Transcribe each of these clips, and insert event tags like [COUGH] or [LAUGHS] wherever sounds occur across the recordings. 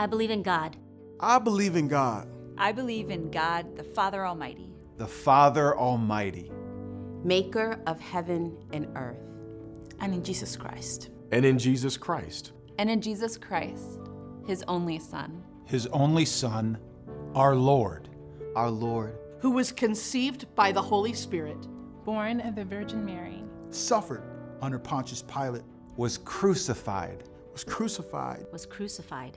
I believe in God, I believe in God, I believe in God, the Father Almighty, the Father Almighty, maker of heaven and earth, and in Jesus Christ. and in Jesus Christ, and in Jesus Christ, his only Son, his only Son, our Lord, our Lord, who was conceived by the Holy Spirit, born of the Virgin Mary, suffered under Pontius Pilate, was crucified, was crucified, was crucified,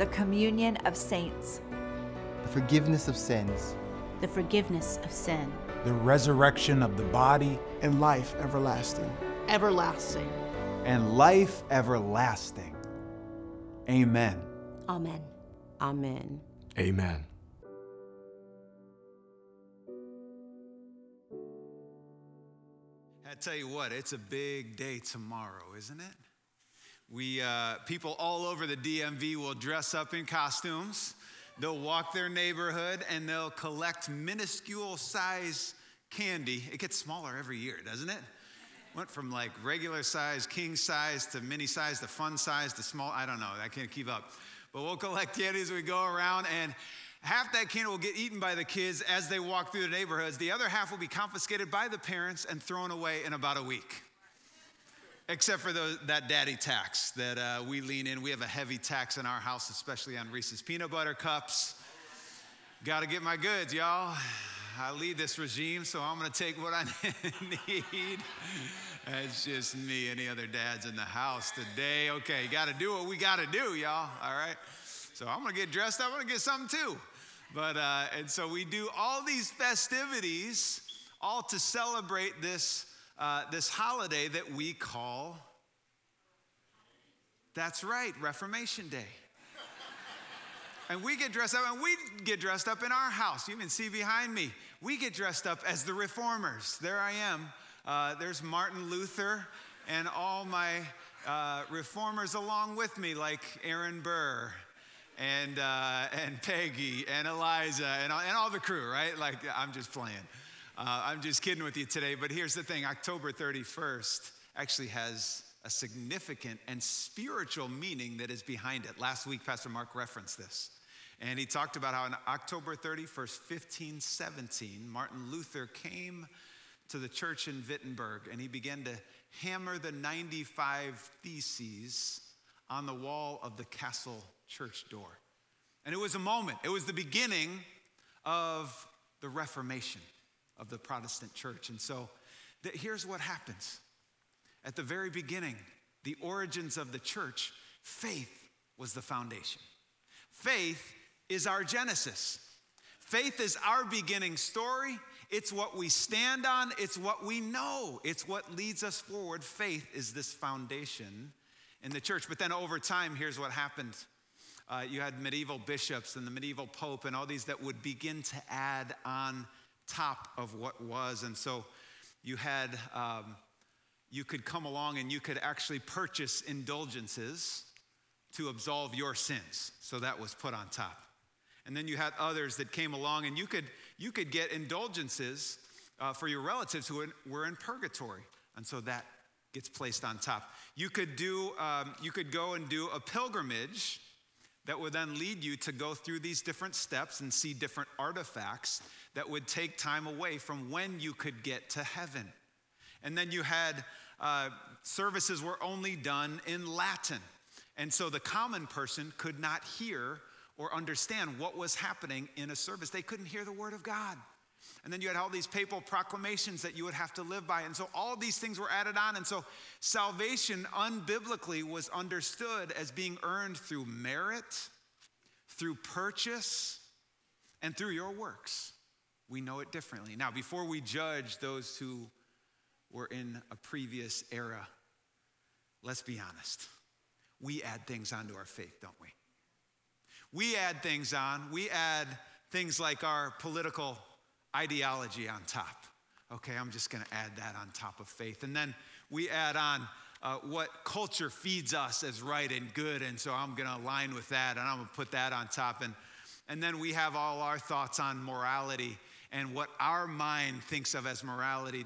The communion of saints. The forgiveness of sins. The forgiveness of sin. The resurrection of the body. And life everlasting. Everlasting. And life everlasting. Amen. Amen. Amen. Amen. I tell you what, it's a big day tomorrow, isn't it? We uh, people all over the DMV will dress up in costumes. They'll walk their neighborhood and they'll collect minuscule size candy. It gets smaller every year, doesn't it? Went from like regular size, king size to mini size to fun size to small. I don't know. I can't keep up. But we'll collect candy as we go around, and half that candy will get eaten by the kids as they walk through the neighborhoods. The other half will be confiscated by the parents and thrown away in about a week. Except for those, that daddy tax that uh, we lean in. We have a heavy tax in our house, especially on Reese's peanut butter cups. Got to get my goods, y'all. I lead this regime, so I'm to take what I [LAUGHS] need. That's just me. Any other dads in the house today? Okay, got to do what we got to do, y'all. All right. So I'm to get dressed. I'm to get something too. But, uh, and so we do all these festivities, all to celebrate this, uh, this holiday that we call, that's right, Reformation Day. And we get dressed up, and we get dressed up in our house. You can see behind me. We get dressed up as the reformers. There I am. Uh, there's Martin Luther and all my uh, reformers along with me, like Aaron Burr and, uh, and Peggy and Eliza and and all the crew, right? Like, I'm just playing. Uh, I'm just kidding with you today. But here's the thing October 31st actually has a significant and spiritual meaning that is behind it. Last week, Pastor Mark referenced this. And he talked about how on October 31st, 1517, Martin Luther came to the church in Wittenberg and he began to hammer the 95 theses on the wall of the castle church door. And it was a moment, it was the beginning of the Reformation of the Protestant church. And so th- here's what happens at the very beginning, the origins of the church, faith was the foundation. Faith is our genesis. Faith is our beginning story. It's what we stand on, it's what we know, it's what leads us forward. Faith is this foundation in the church. But then over time, here's what happened. Uh, you had medieval bishops and the medieval pope and all these that would begin to add on top of what was. And so you had, um, you could come along and you could actually purchase indulgences to absolve your sins. So that was put on top. And then you had others that came along, and you could, you could get indulgences uh, for your relatives who were in purgatory. And so that gets placed on top. You could, do, um, you could go and do a pilgrimage that would then lead you to go through these different steps and see different artifacts that would take time away from when you could get to heaven. And then you had uh, services were only done in Latin. And so the common person could not hear or understand what was happening in a service. They couldn't hear the word of God. And then you had all these papal proclamations that you would have to live by. And so all these things were added on. And so salvation, unbiblically, was understood as being earned through merit, through purchase, and through your works. We know it differently. Now, before we judge those who were in a previous era, let's be honest. We add things onto our faith, don't we? We add things on. We add things like our political ideology on top. Okay, I'm just going to add that on top of faith. And then we add on uh, what culture feeds us as right and good. And so I'm going to align with that and I'm going to put that on top. And, and then we have all our thoughts on morality and what our mind thinks of as morality,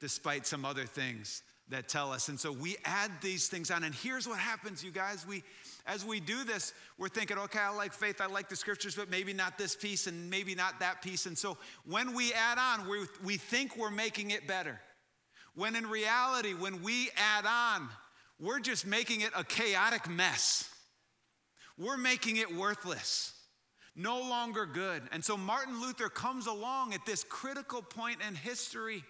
despite some other things that tell us. And so we add these things on. And here's what happens, you guys. We, as we do this, we're thinking, okay, I like faith, I like the scriptures, but maybe not this piece and maybe not that piece. And so when we add on, we, we think we're making it better. When in reality, when we add on, we're just making it a chaotic mess. We're making it worthless, no longer good. And so Martin Luther comes along at this critical point in history,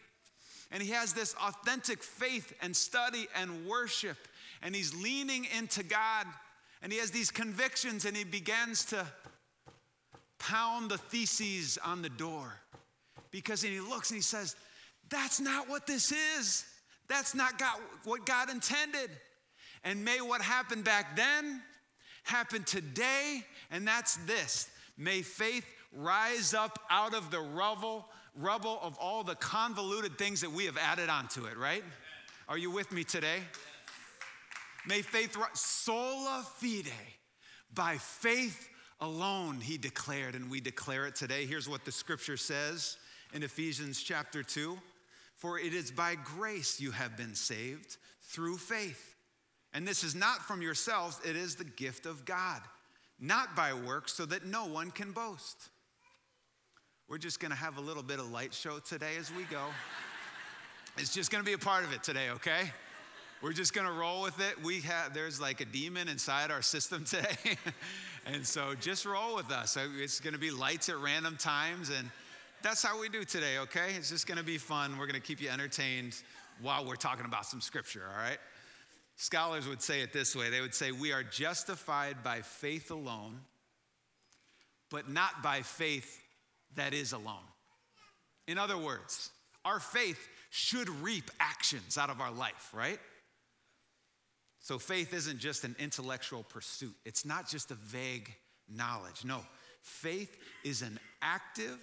and he has this authentic faith and study and worship, and he's leaning into God, and he has these convictions, and he begins to pound the theses on the door because he looks and he says, that's not what this is. That's not God, what God intended. And may what happened back then happen today, and that's this. May faith rise up out of the rubble, rubble of all the convoluted things that we have added onto it, right? Are you with me today? May faith sola fide, by faith alone, he declared, and we declare it today. Here's what the scripture says in Ephesians chapter 2. For it is by grace you have been saved through faith. And this is not from yourselves, it is the gift of God, not by works, so that no one can boast. We're just gonna have a little bit of light show today as we go. it's just gonna be a part of it today, okay? We're just gonna roll with it. We have there's like a demon inside our system [LAUGHS] today. and so just roll with us. It's gonna be lights at random times and that's how we do today, okay? It's just gonna be fun. We're gonna keep you entertained while we're talking about some scripture, all right? Scholars would say it this way they would say, We are justified by faith alone, but not by faith that is alone. In other words, our faith should reap actions out of our life, right? So faith isn't just an intellectual pursuit, it's not just a vague knowledge. No, faith is an active,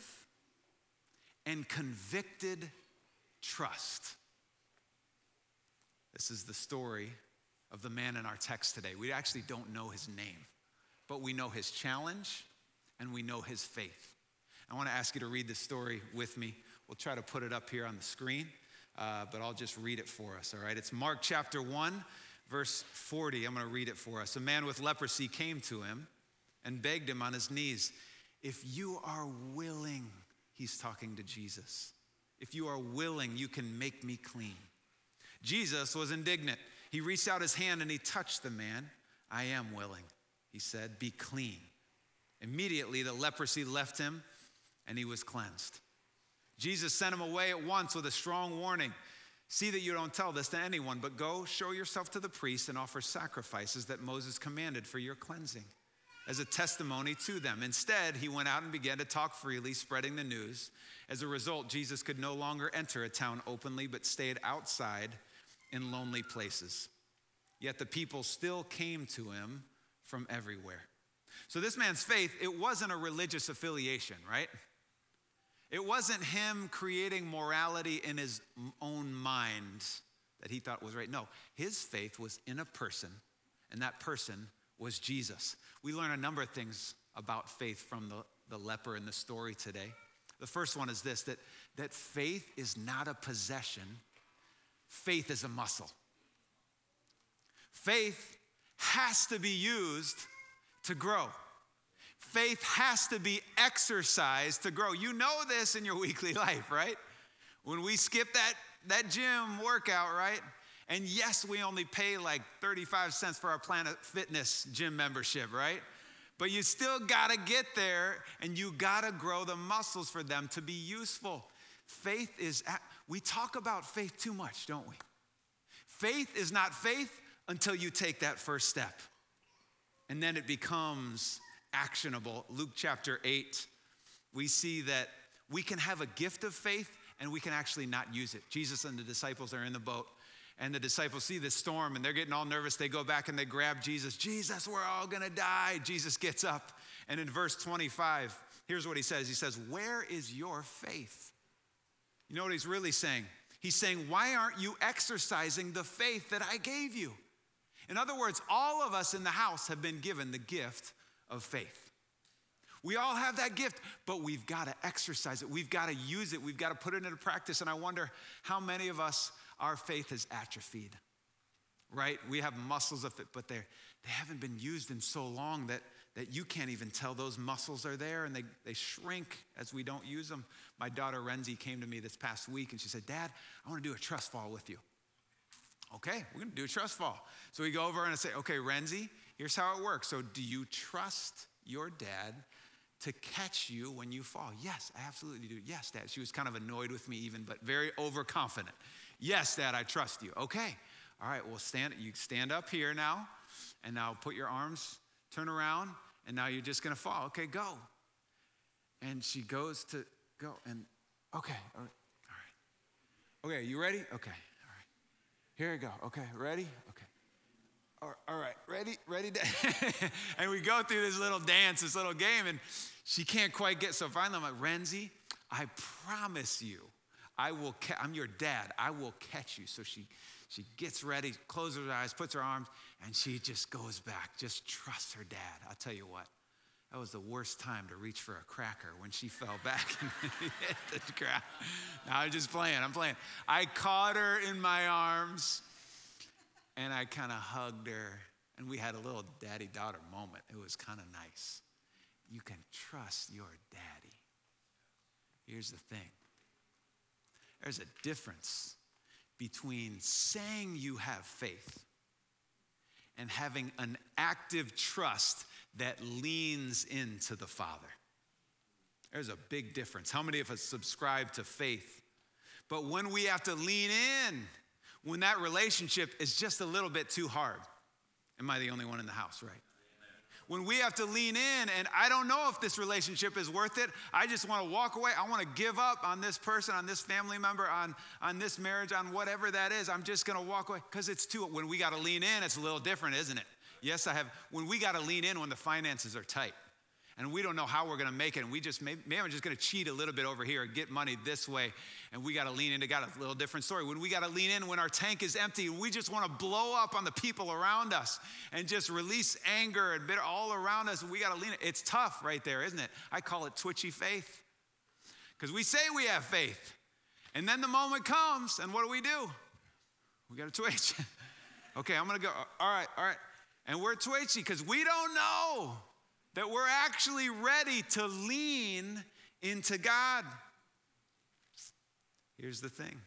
and convicted trust. This is the story of the man in our text today. We actually don't know his name, but we know his challenge and we know his faith. I want to ask you to read this story with me. We'll try to put it up here on the screen, uh, but I'll just read it for us, all right? It's Mark chapter 1, verse 40. I'm going to read it for us. A man with leprosy came to him and begged him on his knees, If you are willing, he's talking to Jesus. If you are willing, you can make me clean. Jesus was indignant. He reached out his hand and he touched the man. I am willing, he said, be clean. Immediately, the leprosy left him and he was cleansed. Jesus sent him away at once with a strong warning See that you don't tell this to anyone, but go show yourself to the priest and offer sacrifices that Moses commanded for your cleansing as a testimony to them. Instead, he went out and began to talk freely, spreading the news. As a result, Jesus could no longer enter a town openly, but stayed outside in lonely places. Yet the people still came to him from everywhere. So, this man's faith, it wasn't a religious affiliation, right? It wasn't him creating morality in his own mind that he thought was right. No, his faith was in a person, and that person was Jesus. We learn a number of things about faith from the, the leper in the story today. The first one is this that, that faith is not a possession, faith is a muscle. Faith has to be used to grow. Faith has to be exercised to grow. You know this in your [LAUGHS] weekly life, right? When we skip that, that gym workout, right? And yes, we only pay like 35 cents for our Planet Fitness gym membership, right? But you still gotta get there and you gotta grow the muscles for them to be useful. Faith is, we talk about faith too much, don't we? Faith is not faith until you take that first step. And then it becomes actionable. Luke chapter 8, we see that we can have a gift of faith and we can actually not use it. Jesus and the disciples are in the boat And the disciples see this storm and they're getting all nervous. They go back and they grab Jesus. Jesus, we're all gonna die. Jesus gets up. And in verse 25, here's what he says He says, Where is your faith? You know what he's really saying? He's saying, Why aren't you exercising the faith that I gave you? In other words, all of us in the house have been given the gift of faith. We all have that gift, but we've got to exercise it. We've got to use it. We've got to put it into practice. And I wonder how many of us, our faith is atrophied, right? We have muscles of it, but they're, they haven't been used in so long that, that you can't even tell those muscles are there and they, they shrink as we don't use them. My daughter Renzi came to me this past week and she said, Dad, I want to do a trust fall with you. Okay, we're going to do a trust fall. So we go over and I say, Okay, Renzi, here's how it works. So do you trust your dad to catch you when you fall? Yes, I absolutely do. Yes, Dad. She was kind of annoyed with me, even, but very overconfident. Yes, Dad, I trust you. Okay. All right, well, stand, you stand up here now, and now put your arms, turn around, and now you're just gonna fall. Okay, go. And she goes to go, and okay, all right. All right. Okay, you ready? Okay, all right. Here we go. Okay, ready? Okay. All right, ready, ready, to [LAUGHS] and we go through this little dance, this little game, and she can't quite get. So finally, I'm like, Renzi, I promise you, I will. Ca- I'm your dad. I will catch you. So she, she gets ready, closes her eyes, puts her arms, and she just goes back. Just trust her dad. I'll tell you what, that was the worst time to reach for a cracker when she [LAUGHS] fell back and [LAUGHS] hit the ground. I'm just playing. I'm playing. I caught her in my arms and I kind of hugged her, and we had a little daddy daughter moment. It was kind of nice. You can trust your daddy. Here's the thing there's a difference between saying you have faith and having an active trust that leans into the Father. There's a big difference. How many of us subscribe to faith? But when we have to lean in, when that relationship is just a little bit too hard. Am I the only one in the house, right? When we have to lean in, and I don't know if this relationship is worth it, I just want to walk away. I want to give up on this person, on this family member, on, on this marriage, on whatever that is. I'm just going to walk away because it's too, when we got to lean in, it's a little different, isn't it? Yes, I have. When we got to lean in when the finances are tight and we don't know how we're going to make it. And we just, maybe, maybe I'm just going to cheat a little bit over here, and get money this way. And we got to lean into God. A little different story. When we got to lean in when our tank is empty, we just want to blow up on the people around us and just release anger and bitter all around us. We got to lean. in. It's tough right there, isn't it? I call it twitchy faith. Because we say we have faith. And then the moment comes, and what do we do? We got to [LAUGHS] twitch. okay, I'm going to go. All right, all right. And we're twitchy because we don't know that we're actually ready to lean into God. Here's the thing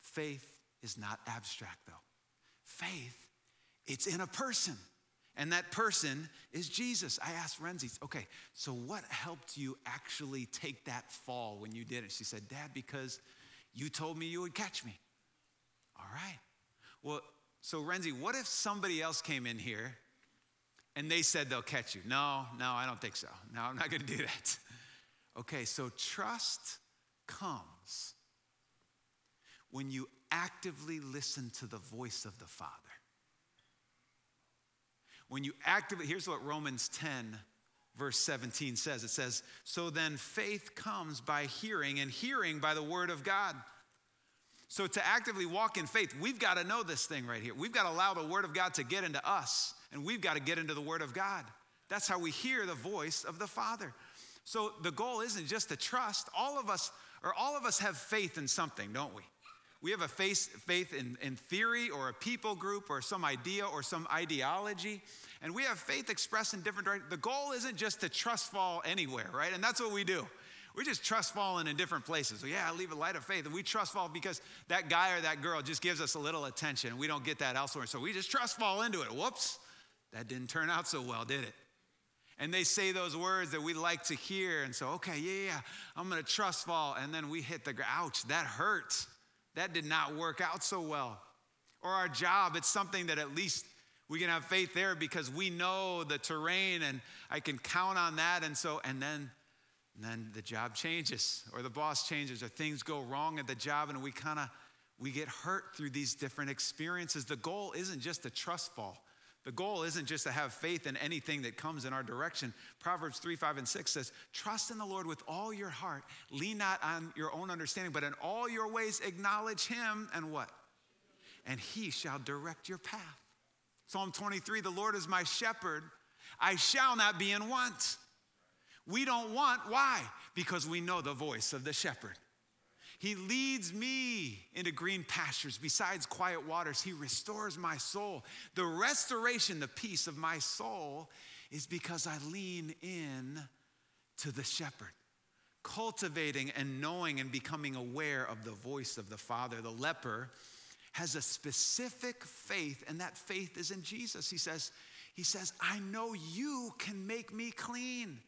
faith is not abstract, though. Faith, it's in a person. And that person is Jesus. I asked Renzi, okay, so what helped you actually take that fall when you did it? She said, Dad, because you told me you would catch me. All right. Well, so Renzi, what if somebody else came in here and they said they'll catch you. No, no, I don't think so. No, I'm not going to do that. Okay, so trust comes when you actively listen to the voice of the Father. When you actively, here's what Romans 10, verse 17 says it says, So then faith comes by hearing, and hearing by the word of God. So to actively walk in faith, we've got to know this thing right here. We've got to allow the word of God to get into us and we've got to get into the Word of God. That's how we hear the voice of the Father. So the goal isn't just to trust. All of us, or all of us have faith in something, don't we? We have a faith, faith in, in theory or a people group or some idea or some ideology. And we have faith expressed in different directions. The goal isn't just to trust fall anywhere, right? And that's what we do. We just trust falling in different places. So yeah, I leave a light of faith. And we trust fall because that guy or that girl just gives us a little attention. We don't get that elsewhere. So we just trust fall into it. Whoops. That didn't turn out so well, did it? And they say those words that we like to hear. And so, okay, yeah, yeah, I'm to trust fall. And then we hit the. Ouch, that hurts. That did not work out so well. Or our job, it's something that at least we can have faith there because we know the terrain and I can count on that. And so, and then, and then the job changes or the boss changes or things go wrong at the job and we kind of, We get hurt through these different experiences. The goal isn't just to trust fall. The goal isn't just to have faith in anything that comes in our direction. Proverbs 3, 5, and 6 says, Trust in the Lord with all your heart. Lean not on your own understanding, but in all your ways acknowledge him and what? And he shall direct your path. Psalm 23 The Lord is my shepherd. I shall not be in want. We don't want. Why? Because we know the voice of the shepherd. He leads me into green pastures besides quiet waters. He restores my soul. The restoration, the peace of my soul is because I lean in to the shepherd. Cultivating and knowing and becoming aware of the voice of the Father. The leper has a specific faith, and that faith is in Jesus. He says, he says, I know you can make me clean.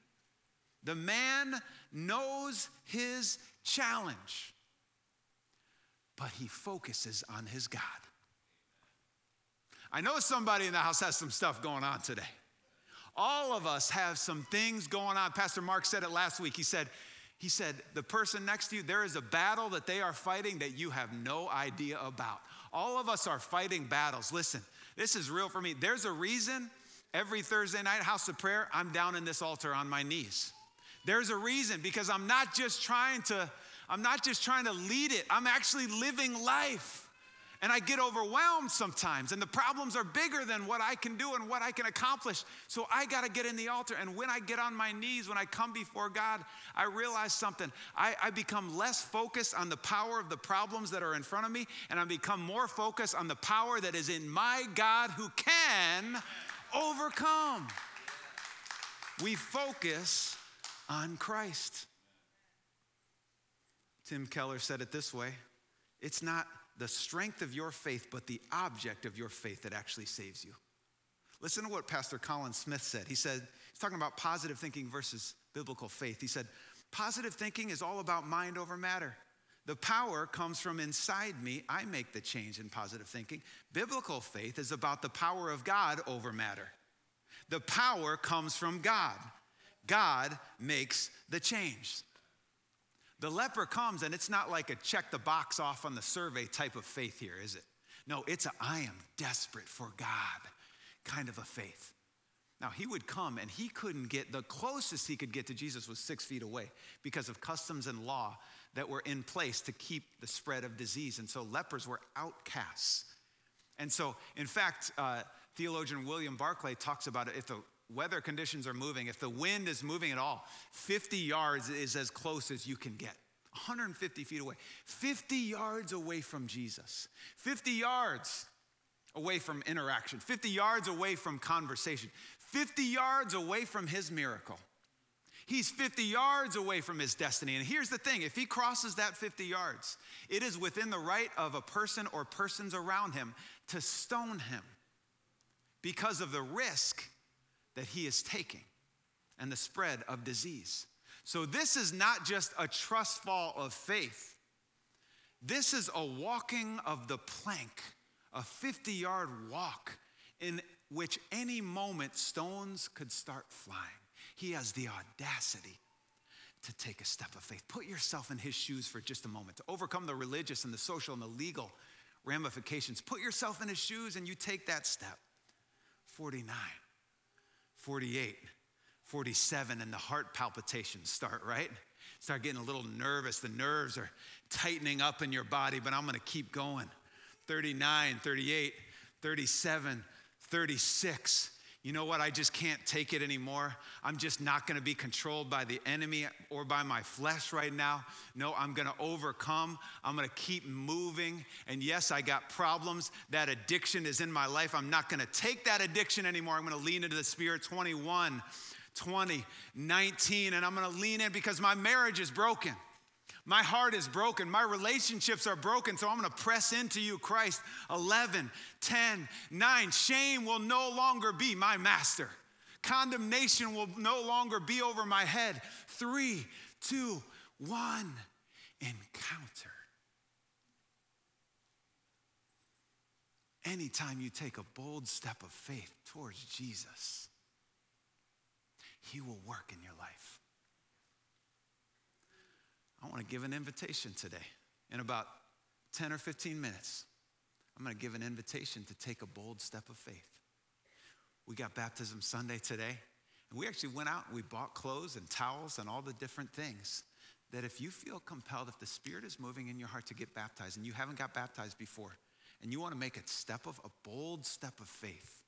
The man knows his challenge but he focuses on his God. I know somebody in the house has some stuff going on today. All of us have some things going on. Pastor Mark said it last week. He said, he said, the person next to you, there is a battle that they are fighting that you have no idea about. All of us are fighting battles. Listen, this is real for me. There's a reason every Thursday night, house of prayer, I'm down in this altar on my knees. There's a reason because I'm not just trying to I'm not just trying to lead it, I'm actually living life. And I get overwhelmed sometimes, and the problems are bigger than what I can do and what I can accomplish. So I got to get in the altar. And when I get on my knees, when I come before God, I realize something. I, I become less focused on the power of the problems that are in front of me, and I become more focused on the power that is in my God who can overcome. We focus on Christ. Tim Keller said it this way it's not the strength of your faith, but the object of your faith that actually saves you. Listen to what Pastor Colin Smith said. He said, he's talking about positive thinking versus biblical faith. He said, positive thinking is all about mind over matter. The power comes from inside me. I make the change in positive thinking. Biblical faith is about the power of God over matter. The power comes from God. God makes the change. The leper comes, and it's not like a check the box off on the survey type of faith here, is it? No, it's a I am desperate for God kind of a faith. Now, he would come and he couldn't get, the closest he could get to Jesus was six feet away because of customs and law that were in place to keep the spread of disease. And so lepers were outcasts. And so, in fact, uh, theologian William Barclay talks about it. If the weather conditions are moving, if the wind is moving at all, 50 yards is as close as you can get. 150 feet away, 50 yards away from Jesus, 50 yards away from interaction, 50 yards away from conversation, 50 yards away from his miracle. He's 50 yards away from his destiny. And here's the thing if he crosses that 50 yards, it is within the right of a person or persons around him to stone him because of the risk that he is taking and the spread of disease. So, this is not just a trust fall of faith. This is a walking of the plank, a 50 yard walk in which any moment stones could start flying. He has the audacity to take a step of faith. Put yourself in his shoes for just a moment to overcome the religious and the social and the legal ramifications. Put yourself in his shoes and you take that step. 49. 48, 47, and the heart palpitations start, right? Start getting a little nervous. The nerves are tightening up in your body, but I'm gonna keep going. 39, 38, 37, 36, you know what? I just can't take it anymore. I'm just not to be controlled by the enemy or by my flesh right now. No, I'm to overcome. I'm to keep moving. And yes, I got problems. That addiction is in my life. I'm not to take that addiction anymore. I'm to lean into the Spirit 21, 20, 19, and I'm to lean in because my marriage is broken. My heart is broken. My relationships are broken. So I'm going to press into you, Christ. 11, 10, 9. Shame will no longer be my master. Condemnation will no longer be over my head. Three, two, one. Encounter. Anytime you take a bold step of faith towards Jesus, He will work in your life. I want to give an invitation today. In about 10 or 15 minutes, I'm going to give an invitation to take a bold step of faith. We got baptism Sunday today, and we actually went out and we bought clothes and towels and all the different things. That if you feel compelled, if the Spirit is moving in your heart to get baptized and you haven't got baptized before, and you want to make a step of a bold step of faith,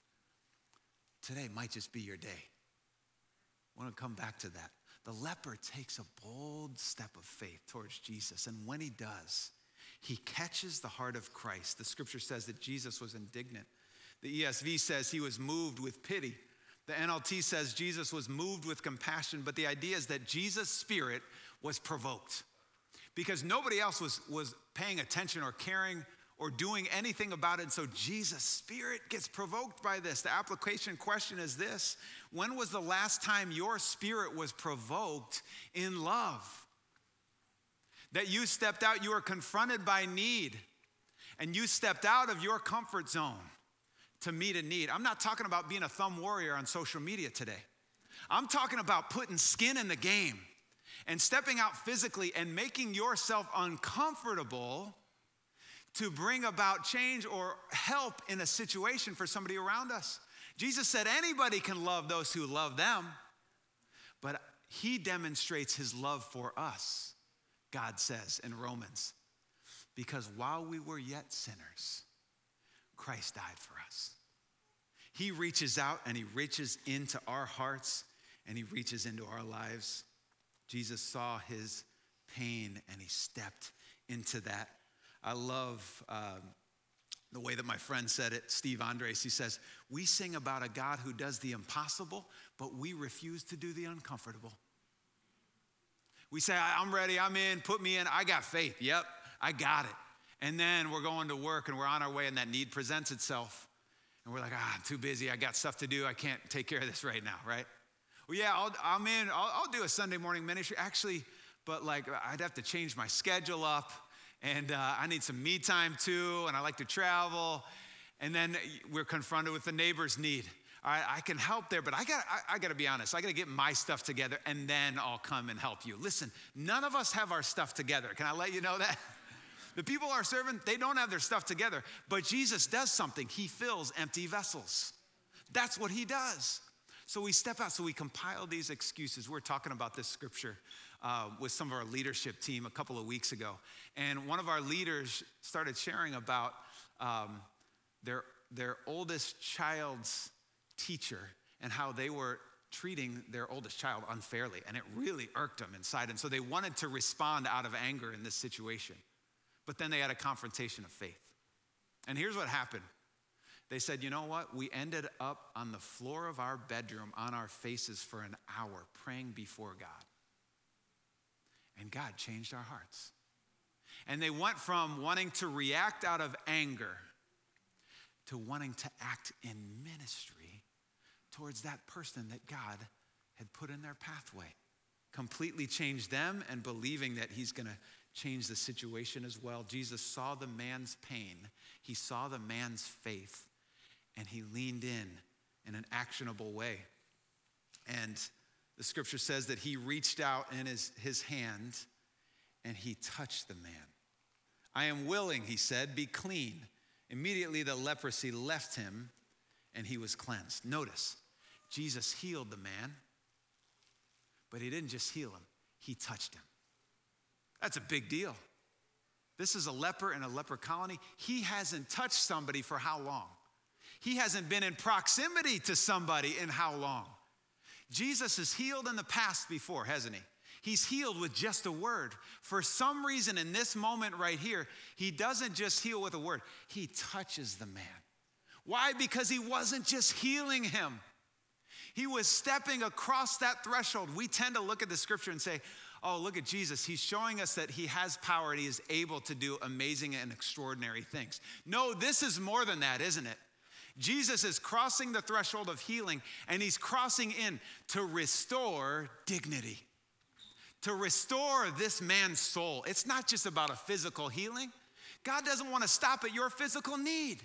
today might just be your day. I want to come back to that. The leper takes a bold step of faith towards Jesus, and when he does, he catches the heart of Christ. The scripture says that Jesus was indignant. The ESV says he was moved with pity. The NLT says Jesus was moved with compassion, but the idea is that Jesus' spirit was provoked because nobody else was, was paying attention or caring or doing anything about it. And so Jesus' spirit gets provoked by this. The application question is this When was the last time your spirit was provoked in love? That you stepped out, you were confronted by need, and you stepped out of your comfort zone to meet a need. I'm not talking about being a thumb warrior on social media today. I'm talking about putting skin in the game and stepping out physically and making yourself uncomfortable to bring about change or help in a situation for somebody around us. Jesus said anybody can love those who love them, but he demonstrates his love for us, God says in Romans, because while we were yet sinners, Christ died for us. He reaches out and he reaches into our hearts and he reaches into our lives. Jesus saw his pain and he stepped into that. I love um, the way that my friend said it, Steve Andres. He says, We sing about a God who does the impossible, but we refuse to do the uncomfortable. We say, I'm ready, I'm in, put me in, I got faith. Yep, I got it. And then we're going to work and we're on our way, and that need presents itself. And we're like, ah, I'm too busy. I got stuff to do. I can't take care of this right now, right? Well, yeah, i am in. I'll, I'll, do a Sunday morning ministry. Actually, but like, I'd have to change my schedule up. And uh, I need some me time too. And I like to travel. And then we're confronted with the neighbor's need. All right, I can help there, but I got I, I got to be honest. I got to get my stuff together, and then I'll come and help you. Listen, none of us have our stuff together. Can I let you know that? [LAUGHS] The people are serving, they don't have their stuff together, but Jesus does something. He fills empty vessels. That's what he does. So we step out, so we compile these excuses. We are talking about this scripture uh, with some of our leadership team a couple of weeks ago. And one of our leaders started sharing about um, their, their oldest child's teacher and how they were treating their oldest child unfairly. And it really irked them inside. And so they wanted to respond out of anger in this situation. But then they had a confrontation of faith. And here's what happened they said, you know what? We ended up on the floor of our bedroom on our faces for an hour praying before God. And God changed our hearts. And they went from wanting to react out of anger to wanting to act in ministry towards that person that God had put in their pathway. Completely changed them and believing that He's going to change the situation as well. Jesus saw the man's pain, he saw the man's faith, and he leaned in in an actionable way. And the scripture says that he reached out in his, his hand and he touched the man. I am willing, he said, be clean. Immediately the leprosy left him and he was cleansed. Notice, Jesus healed the man, but he didn't just heal him, he touched him. That's a big deal. This is a leper in a leper colony. He hasn't touched somebody for how long? He hasn't been in proximity to somebody in how long? Jesus has healed in the past before, hasn't he? He's healed with just a word. For some reason, in this moment right here, he doesn't just heal with a word, he touches the man. Why? Because he wasn't just healing him, he was stepping across that threshold. We tend to look at the scripture and say, oh, look at Jesus. He's showing us that he has power and he is able to do amazing and extraordinary things. No, this is more than that, isn't it? Jesus is crossing the threshold of healing and he's crossing in to restore dignity, to restore this man's soul. It's not just about a physical healing. God doesn't want to stop at your physical need.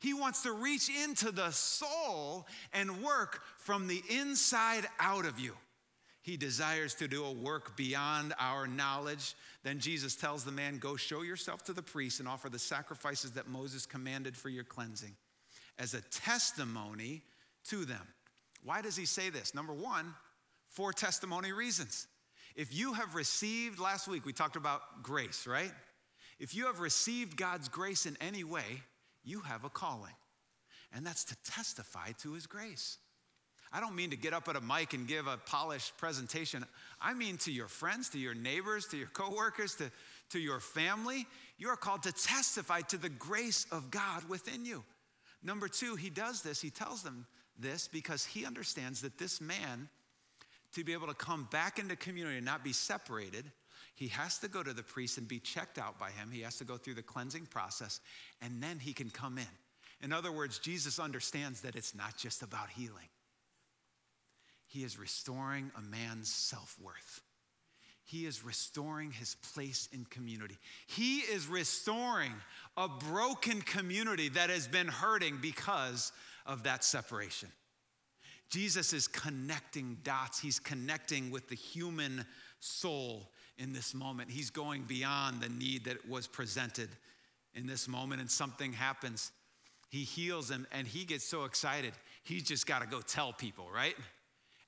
He wants to reach into the soul and work from the inside out of you. He desires to do a work beyond our knowledge. Then Jesus tells the man, Go show yourself to the priest and offer the sacrifices that Moses commanded for your cleansing as a testimony to them. Why does he say this? Number one, for testimony reasons. If you have received, last week we talked about grace, right? If you have received God's grace in any way, you have a calling, and that's to testify to his grace. I don't mean to get up at a mic and give a polished presentation. I mean to your friends, to your neighbors, to your coworkers, to, to your family. You are called to testify to the grace of God within you. Number two, he does this, he tells them this because he understands that this man, to be able to come back into community and not be separated, he has to go to the priest and be checked out by him. He has to go through the cleansing process, and then he can come in. In other words, Jesus understands that it's not just about healing, he is restoring a man's self worth. He is restoring his place in community. He is restoring a broken community that has been hurting because of that separation. Jesus is connecting dots. He's connecting with the human soul in this moment. He's going beyond the need that was presented in this moment, and something happens. He heals him, and he gets so excited. He's just got to go tell people, right?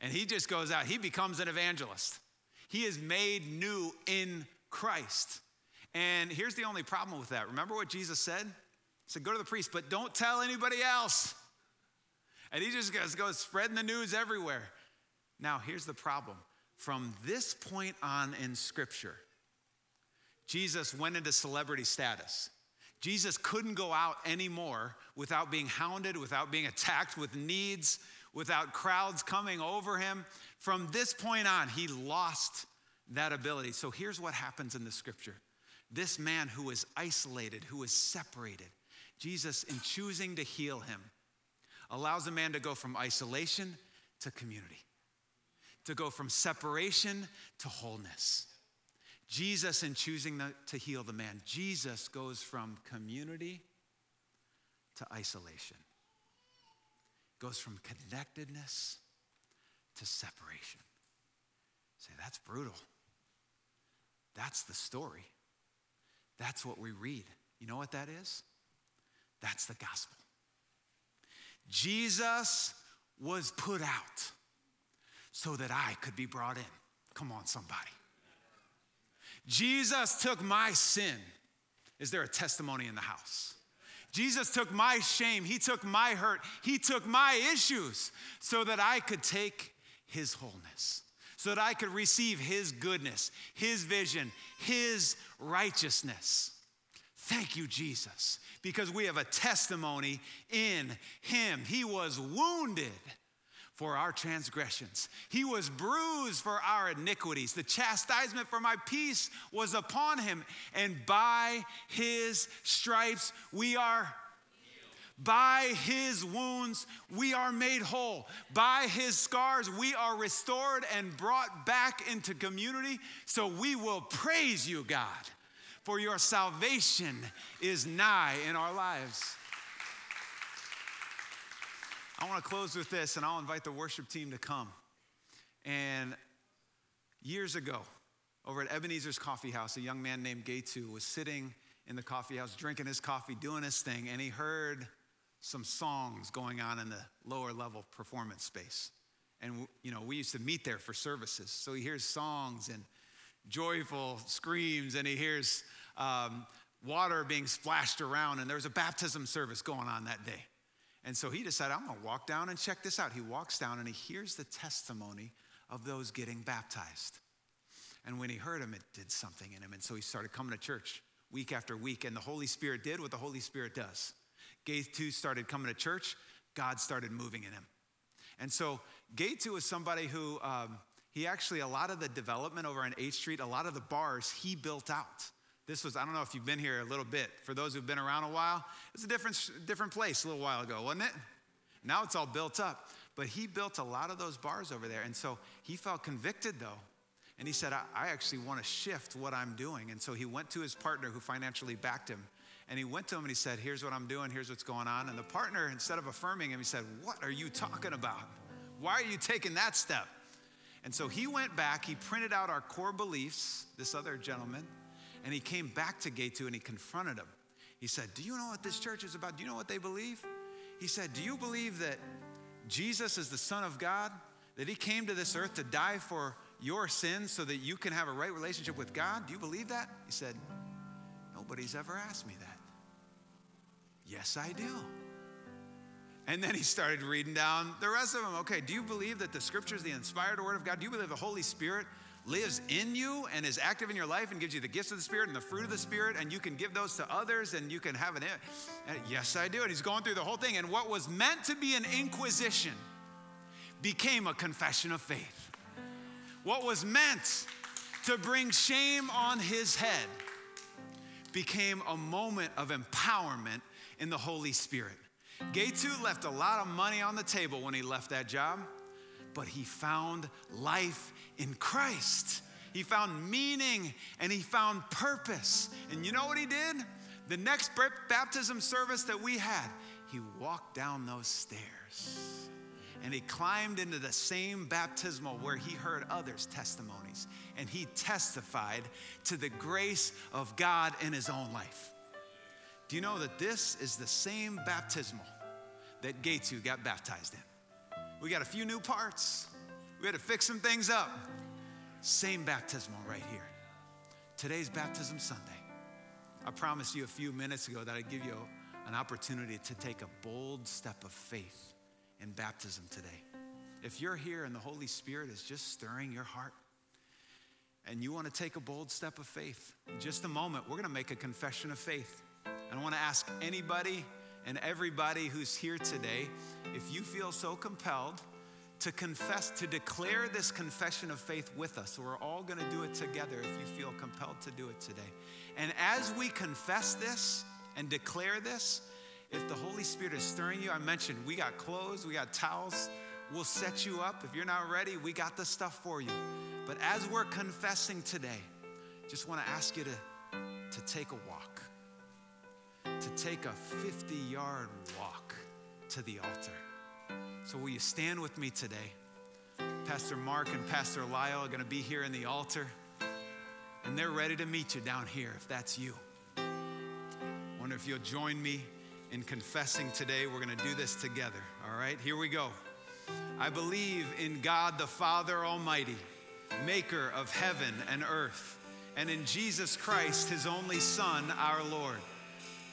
And he just goes out. He becomes an evangelist. He is made new in Christ. And here's the only problem with that. Remember what Jesus said? He said, Go to the priest, but don't tell anybody else. And he just goes, goes spreading the news everywhere. Now, here's the problem. From this point on in Scripture, Jesus went into celebrity status. Jesus couldn't go out anymore without being hounded, without being attacked with needs, without crowds coming over him. From this point on, he lost that ability. So here's what happens in the scripture this man who is isolated, who is separated, Jesus, in choosing to heal him, allows a man to go from isolation to community, to go from separation to wholeness. Jesus, in choosing to heal the man, Jesus goes from community to isolation, goes from connectedness to separation. Say, that's brutal. That's the story. That's what we read. You know what that is? That's the gospel. Jesus was put out so that I could be brought in. Come on, somebody. Jesus took my sin. Is there a testimony in the house? Jesus took my shame, He took my hurt, He took my issues so that I could take His wholeness, so that I could receive His goodness, His vision, His righteousness. Thank you, Jesus, because we have a testimony in Him. He was wounded for our transgressions. He was bruised for our iniquities. The chastisement for my peace was upon him, and by his stripes we are. By his wounds, we are made whole. By his scars, we are restored and brought back into community. So we will praise you, God, for your salvation is nigh in our lives. I want to close with this, and I'll invite the worship team to come. And years ago, over at Ebenezer's Coffee House, a young man named Gaytu was sitting in the coffee house, drinking his coffee, doing his thing, and he heard some songs going on in the lower level performance space. And, you know, we used to meet there for services. So he hears songs and joyful screams, and he hears um, water being splashed around, and there was a baptism service going on that day. And so he decided, I'm to walk down and check this out. He walks down and he hears the testimony of those getting baptized. And when he heard him, it did something in him. And so he started coming to church week after week. And the Holy Spirit did what the Holy Spirit does. Gaytu started coming to church, God started moving in him. And so Gaytu was somebody who, um, he actually, a lot of the development over on 8th Street, a lot of the bars, he built out. This was, I don't know if you've been here a little bit. For those who've been around a while, it's a different, different place a little while ago, wasn't it? Now it's all built up. But he built a lot of those bars over there. And so he felt convicted though. And he said, I, I actually want to shift what I'm doing. And so he went to his partner who financially backed him. And he went to him and he said, Here's what I'm doing, here's what's going on. And the partner, instead of affirming him, he said, What are you talking about? Why are you taking that step? And so he went back, he printed out our core beliefs, this other gentleman, and he came back to Gaytu and he confronted him. He said, Do you know what this church is about? Do you know what they believe? He said, Do you believe that Jesus is the Son of God? That he came to this earth to die for your sins so that you can have a right relationship with God? Do you believe that? He said, Nobody's ever asked me that. Yes, I do. And then he started reading down the rest of them. Okay, do you believe that the scripture is the inspired word of God? Do you believe the Holy Spirit lives in you and is active in your life and gives you the gifts of the Spirit and the fruit of the Spirit, and you can give those to others and you can have an. And yes, I do. And he's going through the whole thing. And what was meant to be an inquisition became a confession of faith. What was meant to bring shame on his head became a moment of empowerment in the Holy Spirit. Gaytu left a lot of money on the table when he left that job, but he found life in Christ. He found meaning and he found purpose. And you know what he did? The next baptism service that we had, he walked down those stairs and he climbed into the same baptismal where he heard others' testimonies and he testified to the grace of God in his own life. Do you know that this is the same baptismal that 2 got baptized in? We got a few new parts. We had to fix some things up. Same baptismal right here. Today's Baptism Sunday. I promised you a few minutes ago that I'd give you an opportunity to take a bold step of faith in baptism today. If you're here and the Holy Spirit is just stirring your heart, and you want to take a bold step of faith, in just a moment, we're going to make a confession of faith. And I want to ask anybody and everybody who's here today if you feel so compelled to confess, to declare this confession of faith with us. We're all going to do it together if you feel compelled to do it today. And as we confess this and declare this, if the Holy Spirit is stirring you, I mentioned we got clothes, we got towels. We'll set you up. If you're not ready, we got the stuff for you. But as we're confessing today, just want to ask you to, to take a walk take a 50 yard walk to the altar. So, will you stand with me today? Pastor Mark and Pastor Lyle are going to be here in the altar, and they're ready to meet you down here if that's you. Wonder if you'll join me in confessing today. We're going to do this together. All right, here we go. I believe in God the Father Almighty, maker of heaven and earth, and in Jesus Christ, his only Son, our Lord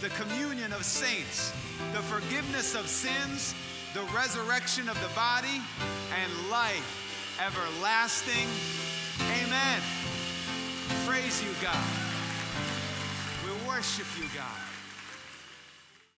the communion of saints, the forgiveness of sins, the resurrection of the body, and life everlasting. Amen. Praise you, God. We worship you, God.